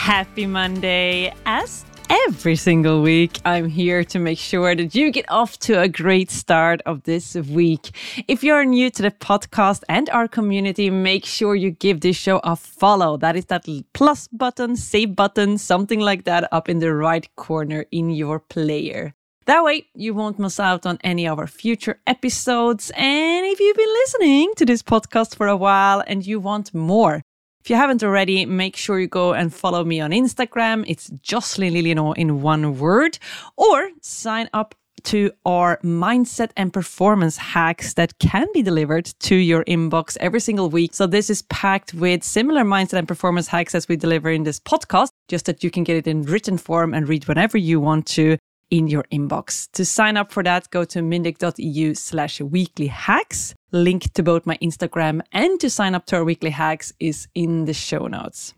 Happy Monday. As every single week, I'm here to make sure that you get off to a great start of this week. If you're new to the podcast and our community, make sure you give this show a follow. That is that plus button, save button, something like that up in the right corner in your player. That way, you won't miss out on any of our future episodes. And if you've been listening to this podcast for a while and you want more, if you haven't already, make sure you go and follow me on Instagram. It's Jocelin Lillienau in one word, or sign up to our mindset and performance hacks that can be delivered to your inbox every single week. So this is packed with similar mindset and performance hacks as we deliver in this podcast, just that you can get it in written form and read whenever you want to in your inbox. To sign up for that, go to mindeq.eu slash weekly hacks. Link to both my Instagram and to sign up to our weekly hacks is in the show notes.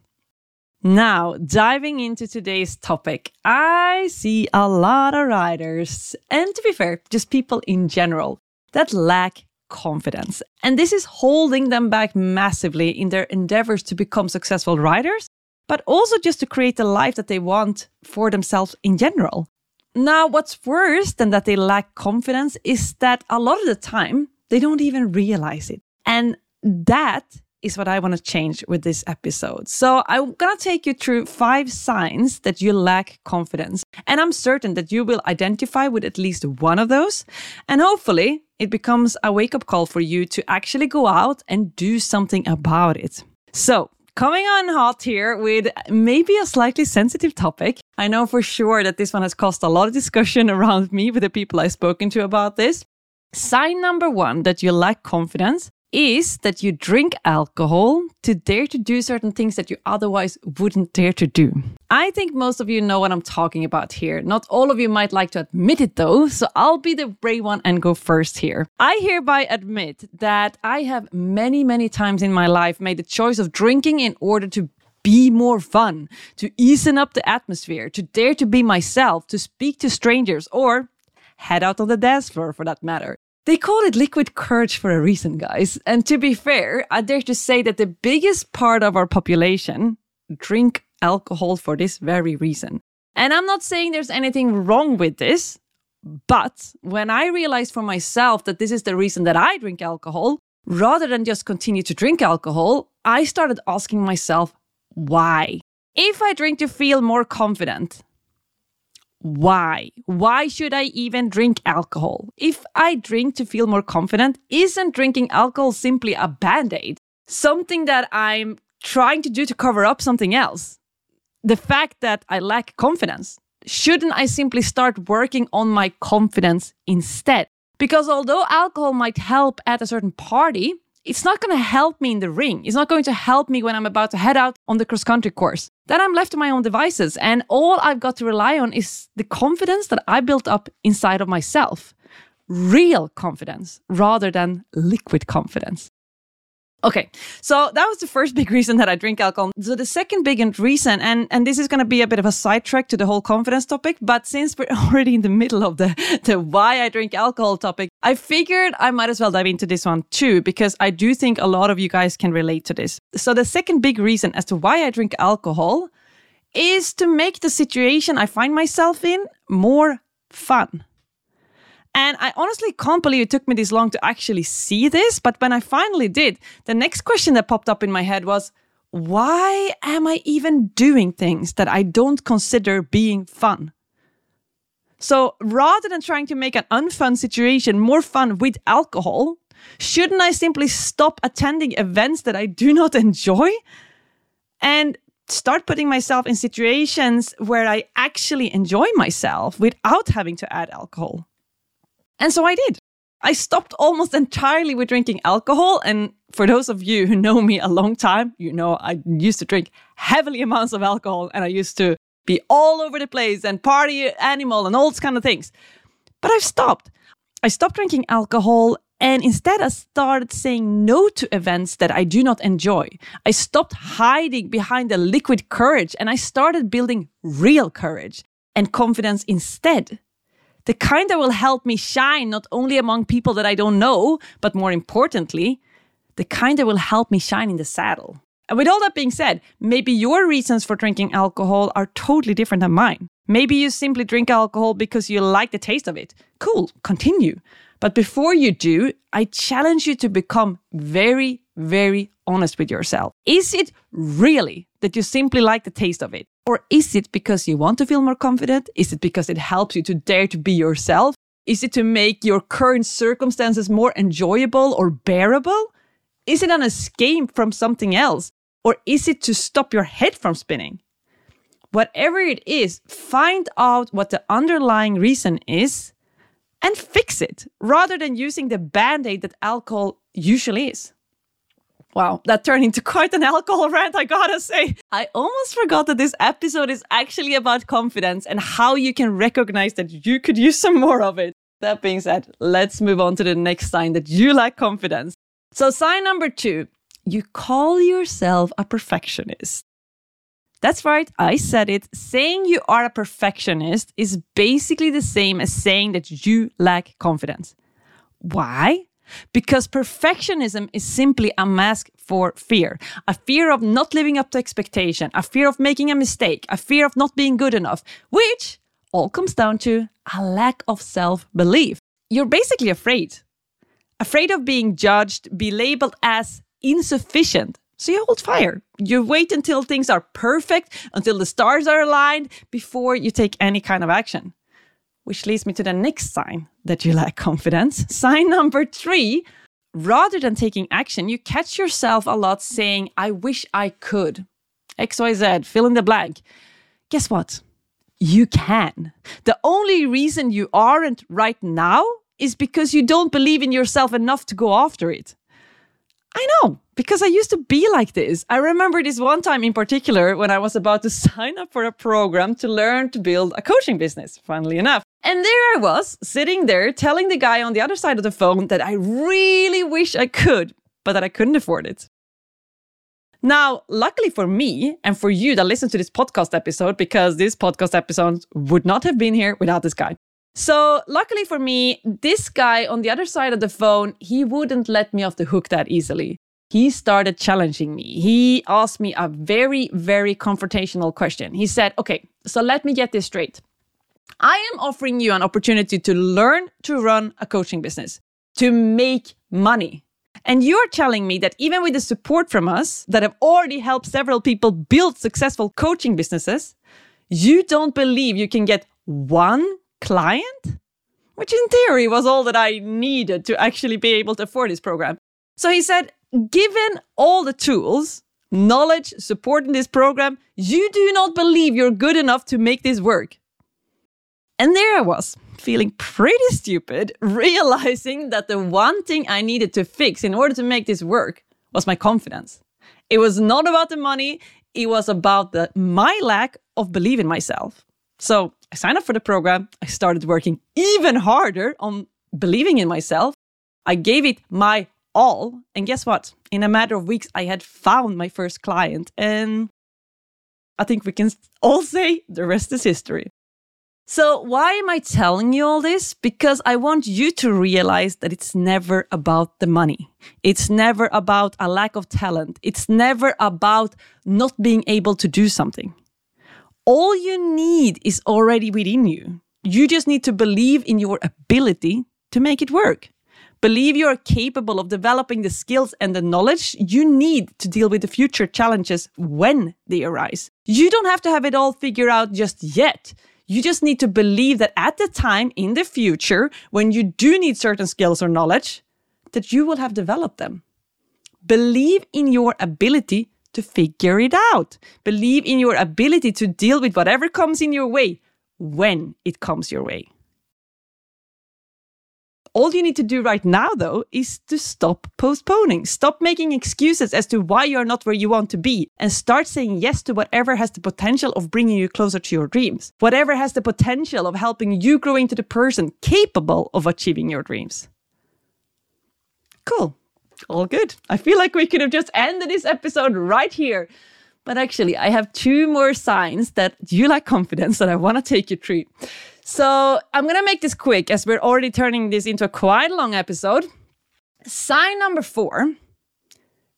Now, diving into today's topic, I see a lot of riders, and to be fair, just people in general, that lack confidence. And this is holding them back massively in their endeavors to become successful riders, but also just to create the life that they want for themselves in general. Now, what's worse than that they lack confidence is that a lot of the time they don't even realize it. And that is what I want to change with this episode. So, I'm going to take you through five signs that you lack confidence. And I'm certain that you will identify with at least one of those. And hopefully, it becomes a wake up call for you to actually go out and do something about it. So, Coming on hot here with maybe a slightly sensitive topic. I know for sure that this one has caused a lot of discussion around me with the people I've spoken to about this. Sign number one that you lack confidence is that you drink alcohol to dare to do certain things that you otherwise wouldn't dare to do. I think most of you know what I'm talking about here. Not all of you might like to admit it though, so I'll be the brave one and go first here. I hereby admit that I have many, many times in my life made the choice of drinking in order to be more fun, to easen up the atmosphere, to dare to be myself, to speak to strangers, or head out on the dance floor for that matter. They call it liquid courage for a reason, guys. And to be fair, I dare to say that the biggest part of our population drink alcohol for this very reason. And I'm not saying there's anything wrong with this, but when I realized for myself that this is the reason that I drink alcohol, rather than just continue to drink alcohol, I started asking myself, why? If I drink to feel more confident, why? Why should I even drink alcohol? If I drink to feel more confident, isn't drinking alcohol simply a band aid? Something that I'm trying to do to cover up something else? The fact that I lack confidence. Shouldn't I simply start working on my confidence instead? Because although alcohol might help at a certain party, it's not going to help me in the ring. It's not going to help me when I'm about to head out on the cross country course. Then I'm left to my own devices, and all I've got to rely on is the confidence that I built up inside of myself. Real confidence rather than liquid confidence. Okay, so that was the first big reason that I drink alcohol. So the second big reason, and and this is going to be a bit of a sidetrack to the whole confidence topic, but since we're already in the middle of the the why I drink alcohol topic, I figured I might as well dive into this one too because I do think a lot of you guys can relate to this. So the second big reason as to why I drink alcohol is to make the situation I find myself in more fun. And I honestly can't believe it took me this long to actually see this. But when I finally did, the next question that popped up in my head was why am I even doing things that I don't consider being fun? So rather than trying to make an unfun situation more fun with alcohol, shouldn't I simply stop attending events that I do not enjoy and start putting myself in situations where I actually enjoy myself without having to add alcohol? And so I did. I stopped almost entirely with drinking alcohol. And for those of you who know me a long time, you know I used to drink heavily amounts of alcohol and I used to be all over the place and party animal and all those kind of things. But I've stopped. I stopped drinking alcohol and instead I started saying no to events that I do not enjoy. I stopped hiding behind the liquid courage and I started building real courage and confidence instead. The kind that will help me shine not only among people that I don't know, but more importantly, the kind that will help me shine in the saddle. And with all that being said, maybe your reasons for drinking alcohol are totally different than mine. Maybe you simply drink alcohol because you like the taste of it. Cool, continue. But before you do, I challenge you to become very, very honest with yourself. Is it really that you simply like the taste of it? Or is it because you want to feel more confident? Is it because it helps you to dare to be yourself? Is it to make your current circumstances more enjoyable or bearable? Is it an escape from something else? Or is it to stop your head from spinning? Whatever it is, find out what the underlying reason is and fix it rather than using the band aid that alcohol usually is. Wow, that turned into quite an alcohol rant, I gotta say. I almost forgot that this episode is actually about confidence and how you can recognize that you could use some more of it. That being said, let's move on to the next sign that you lack confidence. So, sign number two you call yourself a perfectionist. That's right, I said it. Saying you are a perfectionist is basically the same as saying that you lack confidence. Why? Because perfectionism is simply a mask for fear a fear of not living up to expectation, a fear of making a mistake, a fear of not being good enough, which all comes down to a lack of self belief. You're basically afraid. Afraid of being judged, be labeled as insufficient. So you hold fire. You wait until things are perfect, until the stars are aligned before you take any kind of action. Which leads me to the next sign that you lack confidence. Sign number three rather than taking action, you catch yourself a lot saying, I wish I could. XYZ, fill in the blank. Guess what? You can. The only reason you aren't right now is because you don't believe in yourself enough to go after it. I know, because I used to be like this. I remember this one time in particular when I was about to sign up for a program to learn to build a coaching business, funnily enough. And there I was, sitting there telling the guy on the other side of the phone that I really wish I could, but that I couldn't afford it. Now, luckily for me and for you that listen to this podcast episode, because this podcast episode would not have been here without this guy. So, luckily for me, this guy on the other side of the phone, he wouldn't let me off the hook that easily. He started challenging me. He asked me a very, very confrontational question. He said, Okay, so let me get this straight. I am offering you an opportunity to learn to run a coaching business, to make money. And you're telling me that even with the support from us that have already helped several people build successful coaching businesses, you don't believe you can get one client, which in theory was all that I needed to actually be able to afford this program. So he said, given all the tools, knowledge, support in this program, you do not believe you're good enough to make this work. And there I was, feeling pretty stupid, realizing that the one thing I needed to fix in order to make this work was my confidence. It was not about the money, it was about the, my lack of belief in myself. So I signed up for the program. I started working even harder on believing in myself. I gave it my all. And guess what? In a matter of weeks, I had found my first client. And I think we can all say the rest is history. So, why am I telling you all this? Because I want you to realize that it's never about the money. It's never about a lack of talent. It's never about not being able to do something all you need is already within you. You just need to believe in your ability to make it work. Believe you are capable of developing the skills and the knowledge you need to deal with the future challenges when they arise. You don't have to have it all figured out just yet. You just need to believe that at the time in the future, when you do need certain skills or knowledge, that you will have developed them. Believe in your ability to figure it out. Believe in your ability to deal with whatever comes in your way when it comes your way. All you need to do right now, though, is to stop postponing. Stop making excuses as to why you're not where you want to be and start saying yes to whatever has the potential of bringing you closer to your dreams, whatever has the potential of helping you grow into the person capable of achieving your dreams. Cool. All good. I feel like we could have just ended this episode right here. But actually, I have two more signs that you lack confidence that I want to take you through. So I'm going to make this quick as we're already turning this into a quite long episode. Sign number four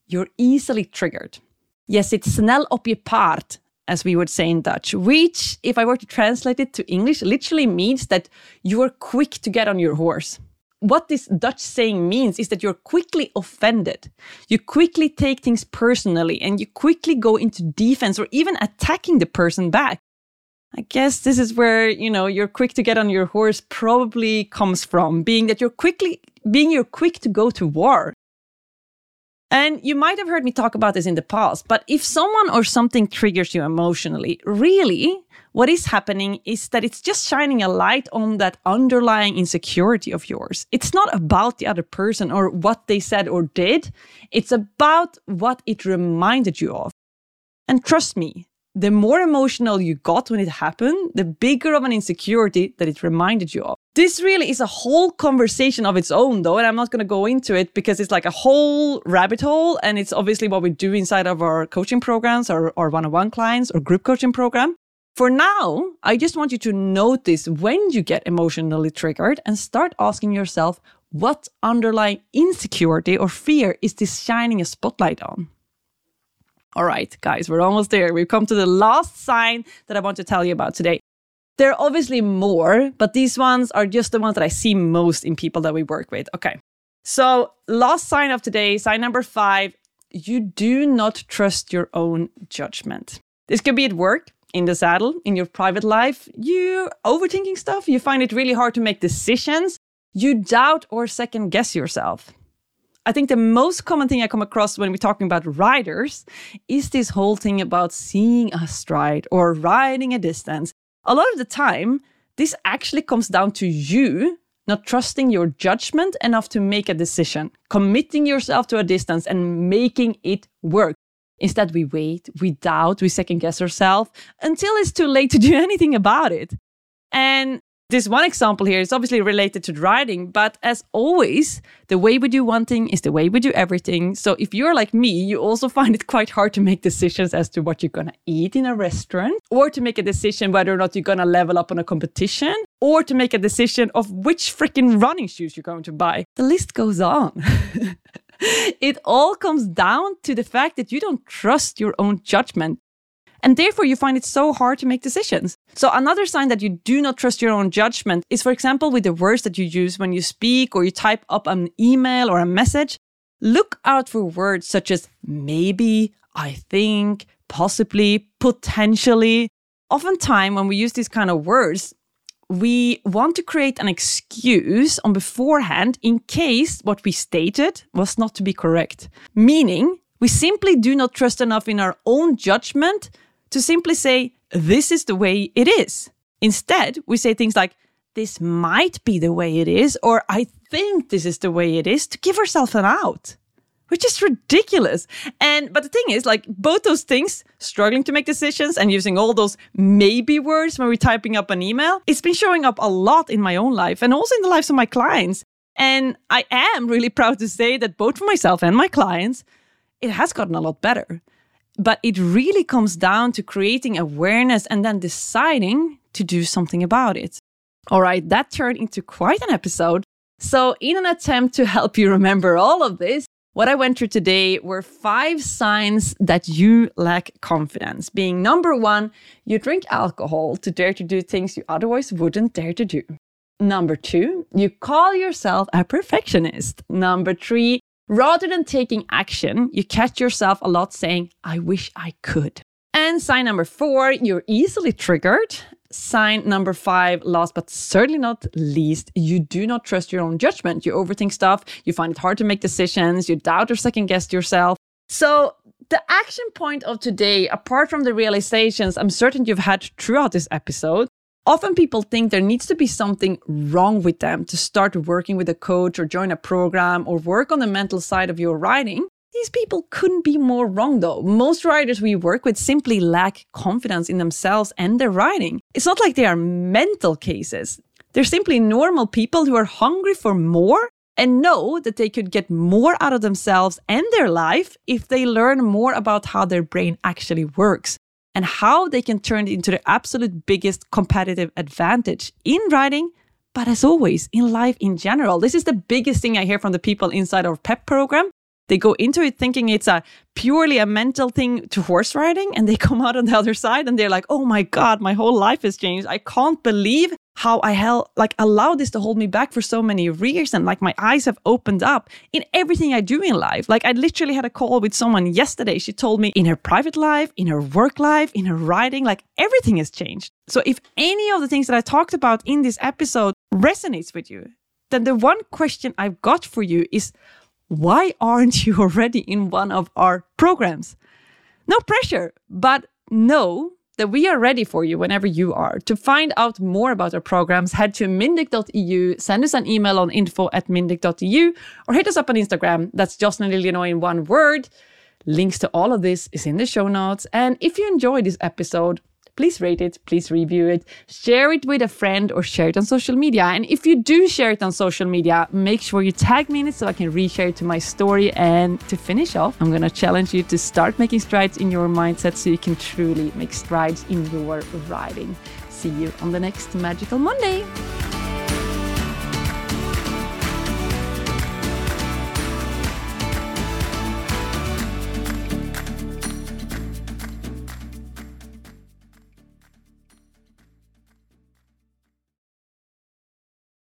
you're easily triggered. Yes, it's snel op je paard, as we would say in Dutch, which, if I were to translate it to English, literally means that you are quick to get on your horse. What this Dutch saying means is that you're quickly offended. You quickly take things personally and you quickly go into defense or even attacking the person back. I guess this is where, you know, you're quick to get on your horse probably comes from, being that you're quickly being you're quick to go to war. And you might have heard me talk about this in the past, but if someone or something triggers you emotionally, really what is happening is that it's just shining a light on that underlying insecurity of yours. It's not about the other person or what they said or did. It's about what it reminded you of. And trust me, the more emotional you got when it happened, the bigger of an insecurity that it reminded you of. This really is a whole conversation of its own, though, and I'm not going to go into it because it's like a whole rabbit hole, and it's obviously what we do inside of our coaching programs or, or one on one clients or group coaching program. For now, I just want you to notice when you get emotionally triggered and start asking yourself what underlying insecurity or fear is this shining a spotlight on? All right, guys, we're almost there. We've come to the last sign that I want to tell you about today. There are obviously more, but these ones are just the ones that I see most in people that we work with. Okay. So, last sign of today, sign number five you do not trust your own judgment. This could be at work, in the saddle, in your private life. You overthinking stuff, you find it really hard to make decisions, you doubt or second guess yourself. I think the most common thing I come across when we're talking about riders is this whole thing about seeing a stride or riding a distance. A lot of the time, this actually comes down to you not trusting your judgment enough to make a decision, committing yourself to a distance and making it work. Instead, we wait, we doubt, we second guess ourselves until it's too late to do anything about it. And this one example here is obviously related to writing, but as always, the way we do one thing is the way we do everything. So if you're like me, you also find it quite hard to make decisions as to what you're gonna eat in a restaurant, or to make a decision whether or not you're gonna level up on a competition, or to make a decision of which freaking running shoes you're going to buy. The list goes on. it all comes down to the fact that you don't trust your own judgment. And therefore, you find it so hard to make decisions. So, another sign that you do not trust your own judgment is, for example, with the words that you use when you speak or you type up an email or a message. Look out for words such as maybe, I think, possibly, potentially. Oftentimes, when we use these kind of words, we want to create an excuse on beforehand in case what we stated was not to be correct. Meaning, we simply do not trust enough in our own judgment to simply say, this is the way it is. Instead, we say things like, this might be the way it is, or I think this is the way it is to give ourselves an out which is ridiculous. And but the thing is, like both those things, struggling to make decisions and using all those maybe words when we're typing up an email, it's been showing up a lot in my own life and also in the lives of my clients. And I am really proud to say that both for myself and my clients, it has gotten a lot better. But it really comes down to creating awareness and then deciding to do something about it. All right, that turned into quite an episode. So, in an attempt to help you remember all of this, what I went through today were five signs that you lack confidence. Being number one, you drink alcohol to dare to do things you otherwise wouldn't dare to do. Number two, you call yourself a perfectionist. Number three, rather than taking action, you catch yourself a lot saying, I wish I could. And sign number four, you're easily triggered. Sign number five, last but certainly not least, you do not trust your own judgment. You overthink stuff, you find it hard to make decisions, you doubt or second guess yourself. So, the action point of today, apart from the realizations I'm certain you've had throughout this episode, Often people think there needs to be something wrong with them to start working with a coach or join a program or work on the mental side of your writing. These people couldn't be more wrong though. Most writers we work with simply lack confidence in themselves and their writing. It's not like they are mental cases. They're simply normal people who are hungry for more and know that they could get more out of themselves and their life if they learn more about how their brain actually works and how they can turn it into the absolute biggest competitive advantage in writing, but as always, in life in general. This is the biggest thing I hear from the people inside our PEP program. They go into it thinking it's a purely a mental thing to horse riding, and they come out on the other side and they're like, oh my God, my whole life has changed. I can't believe how I held like allowed this to hold me back for so many years and like my eyes have opened up in everything I do in life. Like I literally had a call with someone yesterday. She told me in her private life, in her work life, in her writing, like everything has changed. So if any of the things that I talked about in this episode resonates with you, then the one question I've got for you is why aren't you already in one of our programs? No pressure, but know that we are ready for you whenever you are. To find out more about our programs, head to mindeq.eu, send us an email on info at mindeq.eu, or hit us up on Instagram. That's Jocelin Lillienau in one word. Links to all of this is in the show notes. And if you enjoyed this episode, please rate it, please review it, share it with a friend, or share it on social media. And if you do share it on social media, make sure you tag me in it so I can reshare it to my story. And to finish off, I'm going to challenge you to start making strides in your mindset so you can truly make strides in your writing. See you on the next Magical Monday.